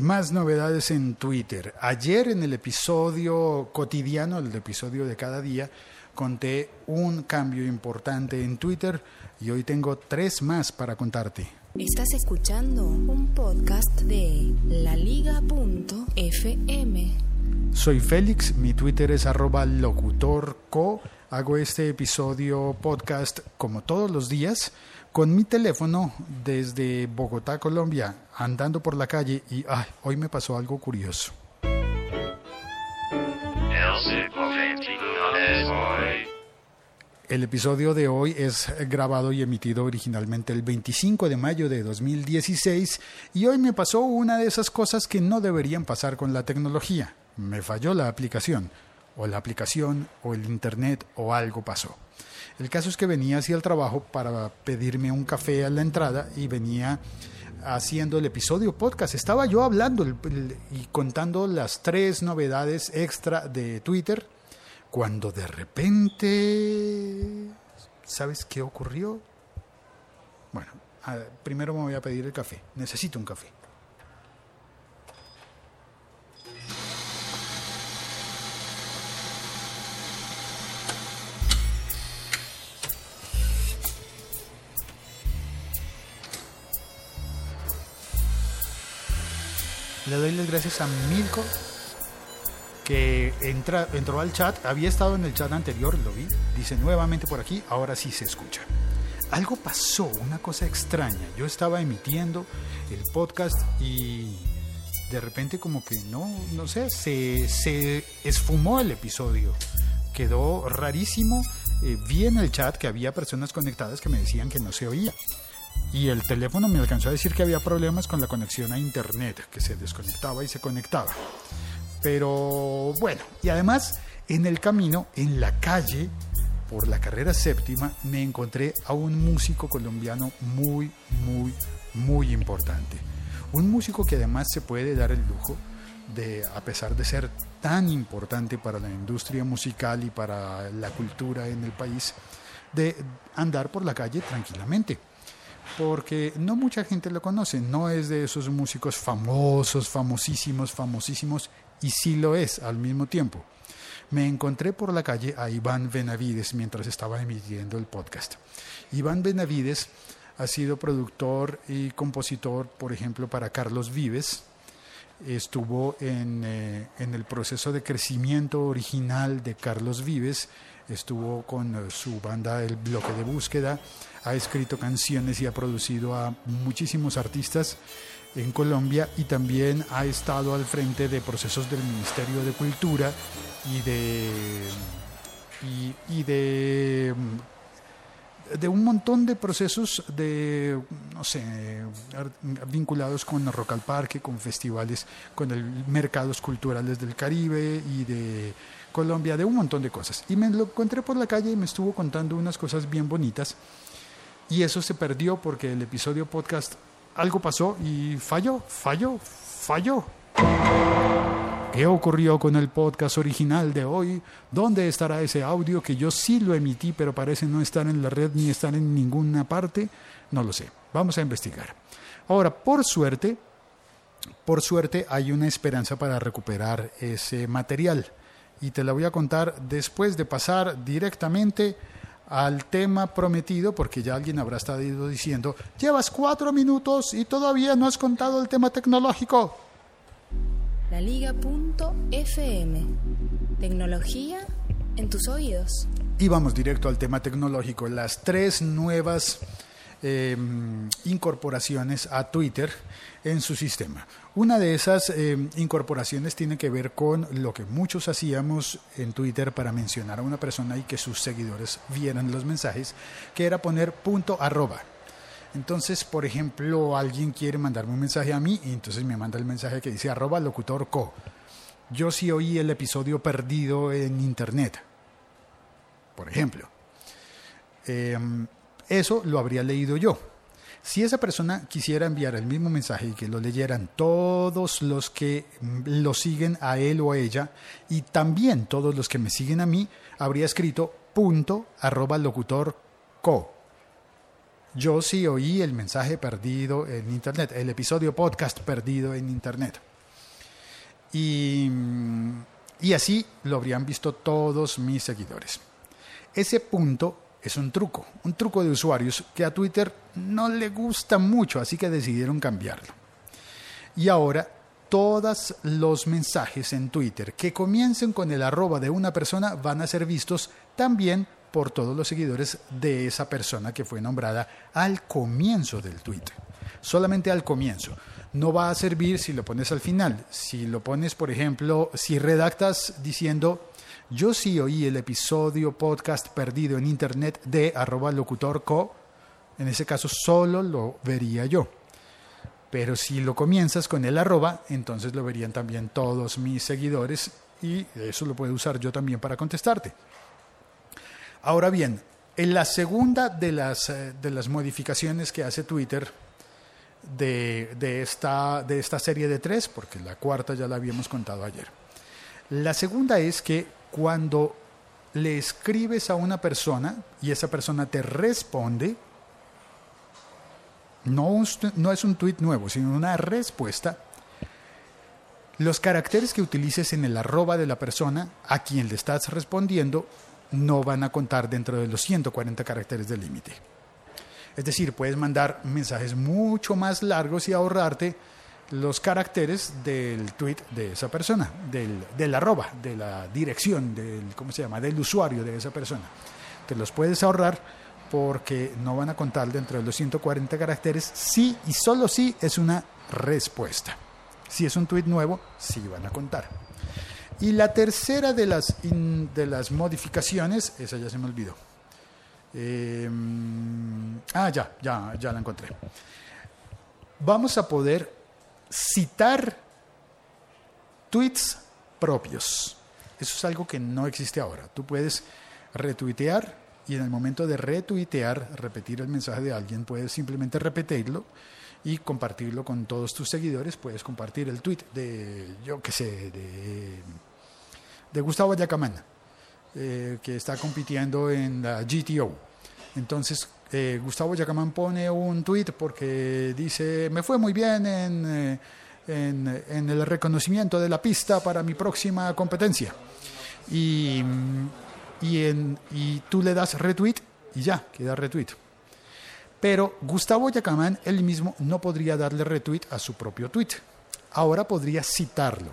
Más novedades en Twitter. Ayer en el episodio cotidiano, el episodio de cada día, conté un cambio importante en Twitter y hoy tengo tres más para contarte. Estás escuchando un podcast de laliga.fm. Soy Félix, mi Twitter es arroba locutorco. Hago este episodio podcast como todos los días con mi teléfono desde Bogotá, Colombia, andando por la calle y ay, hoy me pasó algo curioso. El episodio de hoy es grabado y emitido originalmente el 25 de mayo de 2016 y hoy me pasó una de esas cosas que no deberían pasar con la tecnología. Me falló la aplicación, o la aplicación, o el internet, o algo pasó. El caso es que venía hacia el trabajo para pedirme un café a la entrada y venía haciendo el episodio podcast. Estaba yo hablando y contando las tres novedades extra de Twitter cuando de repente... ¿Sabes qué ocurrió? Bueno, primero me voy a pedir el café. Necesito un café. Le doy las gracias a Milko que entró al chat, había estado en el chat anterior, lo vi, dice nuevamente por aquí, ahora sí se escucha. Algo pasó, una cosa extraña. Yo estaba emitiendo el podcast y de repente como que no, no sé, se, se esfumó el episodio. Quedó rarísimo. Eh, vi en el chat que había personas conectadas que me decían que no se oía y el teléfono me alcanzó a decir que había problemas con la conexión a internet, que se desconectaba y se conectaba. Pero bueno, y además en el camino, en la calle, por la carrera séptima, me encontré a un músico colombiano muy, muy, muy importante. Un músico que además se puede dar el lujo de, a pesar de ser tan importante para la industria musical y para la cultura en el país, de andar por la calle tranquilamente porque no mucha gente lo conoce, no es de esos músicos famosos, famosísimos, famosísimos, y sí lo es al mismo tiempo. Me encontré por la calle a Iván Benavides mientras estaba emitiendo el podcast. Iván Benavides ha sido productor y compositor, por ejemplo, para Carlos Vives. Estuvo en, eh, en el proceso de crecimiento original de Carlos Vives, estuvo con eh, su banda El Bloque de Búsqueda, ha escrito canciones y ha producido a muchísimos artistas en Colombia y también ha estado al frente de procesos del Ministerio de Cultura y de y, de de un montón de procesos de no sé vinculados con Rock al Parque, con festivales, con el mercados culturales del Caribe y de Colombia, de un montón de cosas. Y me lo encontré por la calle y me estuvo contando unas cosas bien bonitas y eso se perdió porque el episodio podcast algo pasó y falló, falló, falló. ¿Qué ocurrió con el podcast original de hoy? ¿Dónde estará ese audio que yo sí lo emití pero parece no estar en la red ni estar en ninguna parte? No lo sé. Vamos a investigar. Ahora, por suerte, por suerte hay una esperanza para recuperar ese material y te la voy a contar después de pasar directamente al tema prometido, porque ya alguien habrá estado diciendo, llevas cuatro minutos y todavía no has contado el tema tecnológico. La Liga.fm. Tecnología en tus oídos. Y vamos directo al tema tecnológico. Las tres nuevas em, incorporaciones a Twitter en su sistema. Una de esas eh, incorporaciones tiene que ver con lo que muchos hacíamos en Twitter para mencionar a una persona y que sus seguidores vieran los mensajes, que era poner punto arroba. Entonces, por ejemplo, alguien quiere mandarme un mensaje a mí y entonces me manda el mensaje que dice arroba locutor co. Yo sí oí el episodio perdido en internet, por ejemplo. Em, eso lo habría leído yo si esa persona quisiera enviar el mismo mensaje y que lo leyeran todos los que lo siguen a él o a ella y también todos los que me siguen a mí, habría escrito punto arroba locutor co. Yo sí oí el mensaje perdido en Internet, el episodio podcast perdido en Internet. Y, y así lo habrían visto todos mis seguidores. Ese punto es un truco, un truco de usuarios que a Twitter no le gusta mucho, así que decidieron cambiarlo. Y ahora todos los mensajes en Twitter que comiencen con el arroba de una persona van a ser vistos también por todos los seguidores de esa persona que fue nombrada al comienzo del tweet. Solamente al comienzo. No va a servir si lo pones al final. Si lo pones, por ejemplo, si redactas diciendo yo sí oí el episodio podcast perdido en internet de arroba locutorco, en ese caso solo lo vería yo. Pero si lo comienzas con el arroba, entonces lo verían también todos mis seguidores y eso lo puedo usar yo también para contestarte. Ahora bien, en la segunda de las, eh, de las modificaciones que hace Twitter de, de, esta, de esta serie de tres, porque la cuarta ya la habíamos contado ayer. La segunda es que cuando le escribes a una persona y esa persona te responde, no, no es un tweet nuevo, sino una respuesta, los caracteres que utilices en el arroba de la persona a quien le estás respondiendo no van a contar dentro de los 140 caracteres del límite. Es decir, puedes mandar mensajes mucho más largos y ahorrarte los caracteres del tweet de esa persona, del, del arroba, de la dirección, del, ¿cómo se llama?, del usuario de esa persona. Te los puedes ahorrar porque no van a contar dentro de los 140 caracteres sí y solo si es una respuesta. Si es un tweet nuevo, sí van a contar. Y la tercera de las, de las modificaciones, esa ya se me olvidó. Eh, ah, ya, ya, ya la encontré. Vamos a poder citar tweets propios. Eso es algo que no existe ahora. Tú puedes retuitear y en el momento de retuitear, repetir el mensaje de alguien, puedes simplemente repetirlo y compartirlo con todos tus seguidores. Puedes compartir el tweet de, yo qué sé, de, de Gustavo Yacamán, eh, que está compitiendo en la GTO. Entonces, eh, Gustavo Yacamán pone un tweet porque dice, me fue muy bien en, eh, en, en el reconocimiento de la pista para mi próxima competencia. Y y, en, y tú le das retweet y ya, queda retweet. Pero Gustavo Yacamán él mismo no podría darle retweet a su propio tweet. Ahora podría citarlo.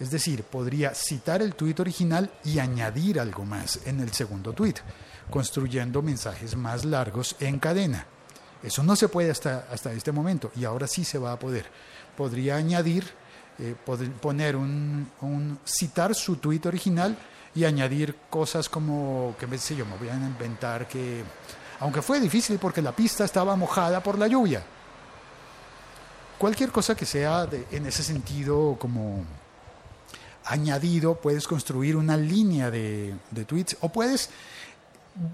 Es decir, podría citar el tweet original y añadir algo más en el segundo tweet, construyendo mensajes más largos en cadena. Eso no se puede hasta, hasta este momento y ahora sí se va a poder. Podría añadir, eh, poner un, citar su tweet original y añadir cosas como, que sé yo, me voy a inventar que, aunque fue difícil porque la pista estaba mojada por la lluvia, cualquier cosa que sea en ese sentido como añadido, puedes construir una línea de, de tweets o puedes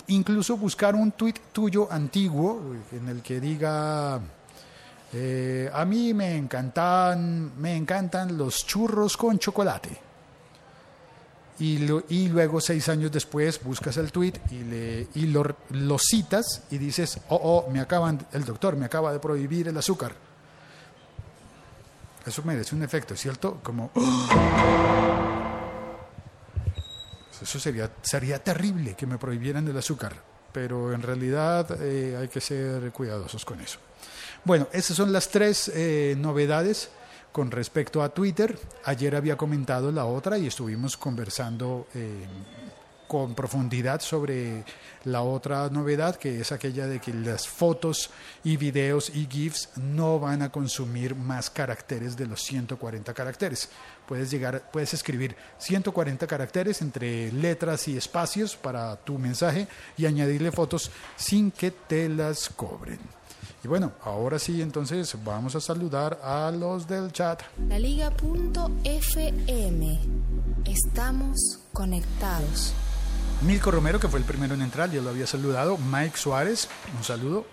incluso buscar un tweet tuyo antiguo en el que diga eh, a mí me encantan me encantan los churros con chocolate y, luego seis años después buscas el tweet y, le, y lo, lo, citas y dices, oh, oh, me acaban, el doctor me acaba de prohibir el azúcar. Eso merece un efecto, ¿cierto? Como... Eso sería, sería terrible que me prohibieran el azúcar, pero en realidad eh, hay que ser cuidadosos con eso. Bueno, esas son las tres eh, novedades con respecto a Twitter, ayer había comentado la otra y estuvimos conversando eh, con profundidad sobre la otra novedad, que es aquella de que las fotos y videos y GIFs no van a consumir más caracteres de los 140 caracteres. Puedes llegar, puedes escribir 140 caracteres entre letras y espacios para tu mensaje y añadirle fotos sin que te las cobren. Y bueno, ahora sí, entonces vamos a saludar a los del chat. La Liga.fm. Estamos conectados. Milko Romero, que fue el primero en entrar, ya lo había saludado. Mike Suárez, un saludo.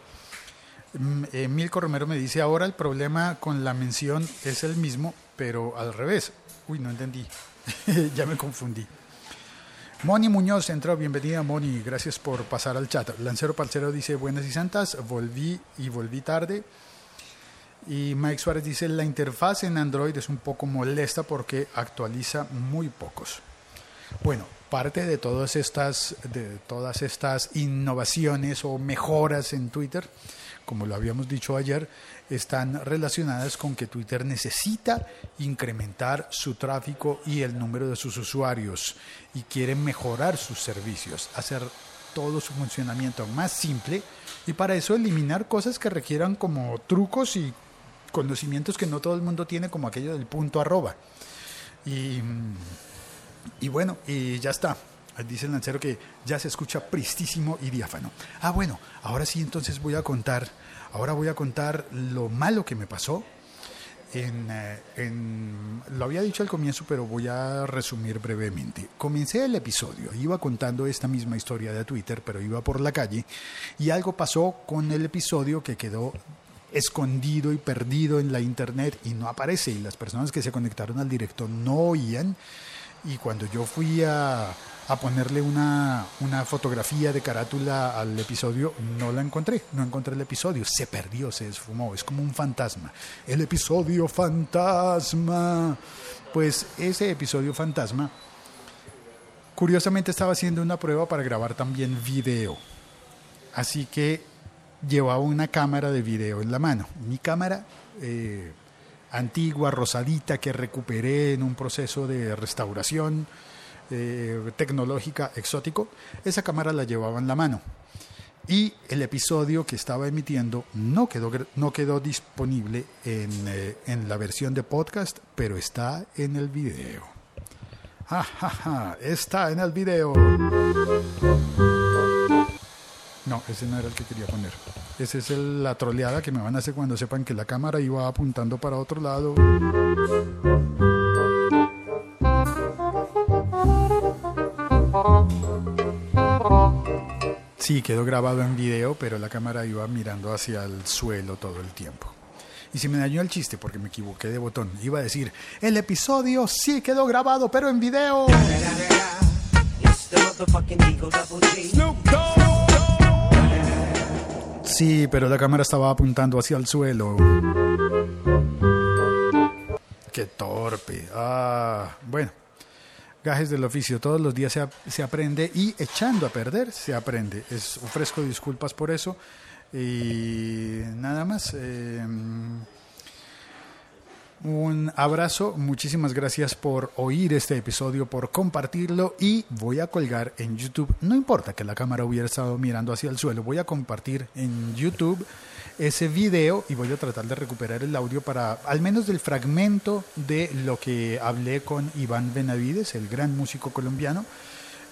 Mm, eh, Milko Romero me dice, ahora el problema con la mención es el mismo, pero al revés. Uy, no entendí. ya me confundí. Moni Muñoz entró, bienvenida Moni, gracias por pasar al chat. Lancero Parcero dice buenas y santas, volví y volví tarde. Y Mike Suárez dice, la interfaz en Android es un poco molesta porque actualiza muy pocos. Bueno, parte de todas estas, de todas estas innovaciones o mejoras en Twitter, como lo habíamos dicho ayer, están relacionadas con que Twitter necesita incrementar su tráfico y el número de sus usuarios y quiere mejorar sus servicios, hacer todo su funcionamiento más simple y para eso eliminar cosas que requieran como trucos y conocimientos que no todo el mundo tiene, como aquello del punto arroba. Y, y bueno, y ya está. Dice el lancero que ya se escucha pristísimo y diáfano. Ah, bueno, ahora sí entonces voy a contar, ahora voy a contar lo malo que me pasó. En, eh, en, lo había dicho al comienzo, pero voy a resumir brevemente. Comencé el episodio, iba contando esta misma historia de Twitter, pero iba por la calle y algo pasó con el episodio que quedó escondido y perdido en la internet y no aparece y las personas que se conectaron al directo no oían y cuando yo fui a, a ponerle una, una, fotografía de carátula al episodio, no la encontré, no encontré el episodio, se perdió, se esfumó, es como un fantasma. El episodio fantasma. Pues ese episodio fantasma, curiosamente estaba haciendo una prueba para grabar también video. Así que llevaba una cámara de video en la mano. Mi cámara eh, antigua, rosadita, que recuperé en un proceso de restauración eh, tecnológica exótico, esa cámara la llevaba en la mano. Y el episodio que estaba emitiendo no quedó, no quedó disponible en, eh, en la versión de podcast, pero está en el video. Ja, ja, ja, está en el video. No, ese no era el que quería poner. Esa es el, la troleada que me van a hacer cuando sepan que la cámara iba apuntando para otro lado. Sí, quedó grabado en video, pero la cámara iba mirando hacia el suelo todo el tiempo. Y se me dañó el chiste porque me equivoqué de botón. Iba a decir, el episodio sí quedó grabado, pero en video. Sí, pero la cámara estaba apuntando hacia el suelo. Qué torpe. Ah, bueno. Gajes del oficio. Todos los días se, se aprende y echando a perder se aprende. Es, ofrezco disculpas por eso. Y nada más. Eh, un abrazo, muchísimas gracias por oír este episodio, por compartirlo y voy a colgar en YouTube, no importa que la cámara hubiera estado mirando hacia el suelo, voy a compartir en YouTube ese video y voy a tratar de recuperar el audio para al menos del fragmento de lo que hablé con Iván Benavides, el gran músico colombiano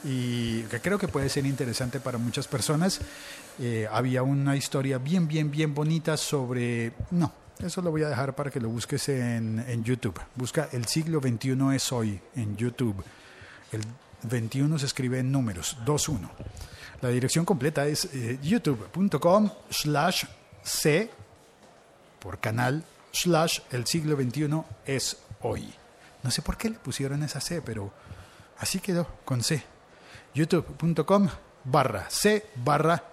y que creo que puede ser interesante para muchas personas. Eh, había una historia bien, bien, bien bonita sobre, no, eso lo voy a dejar para que lo busques en, en YouTube. Busca El siglo XXI es hoy en YouTube. El 21 se escribe en números, 21. La dirección completa es eh, youtube.com slash c por canal slash el siglo XXI es hoy. No sé por qué le pusieron esa C, pero así quedó con C. youtube.com barra C barra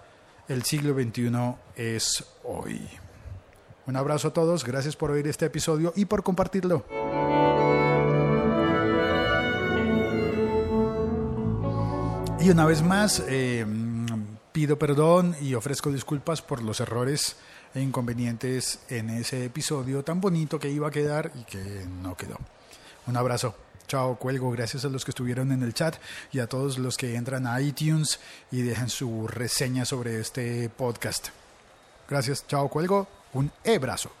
el siglo XXI es hoy. Un abrazo a todos, gracias por oír este episodio y por compartirlo. Y una vez más, eh, pido perdón y ofrezco disculpas por los errores e inconvenientes en ese episodio tan bonito que iba a quedar y que no quedó. Un abrazo. Chao, cuelgo. Gracias a los que estuvieron en el chat y a todos los que entran a iTunes y dejan su reseña sobre este podcast. Gracias. Chao, cuelgo. Un abrazo.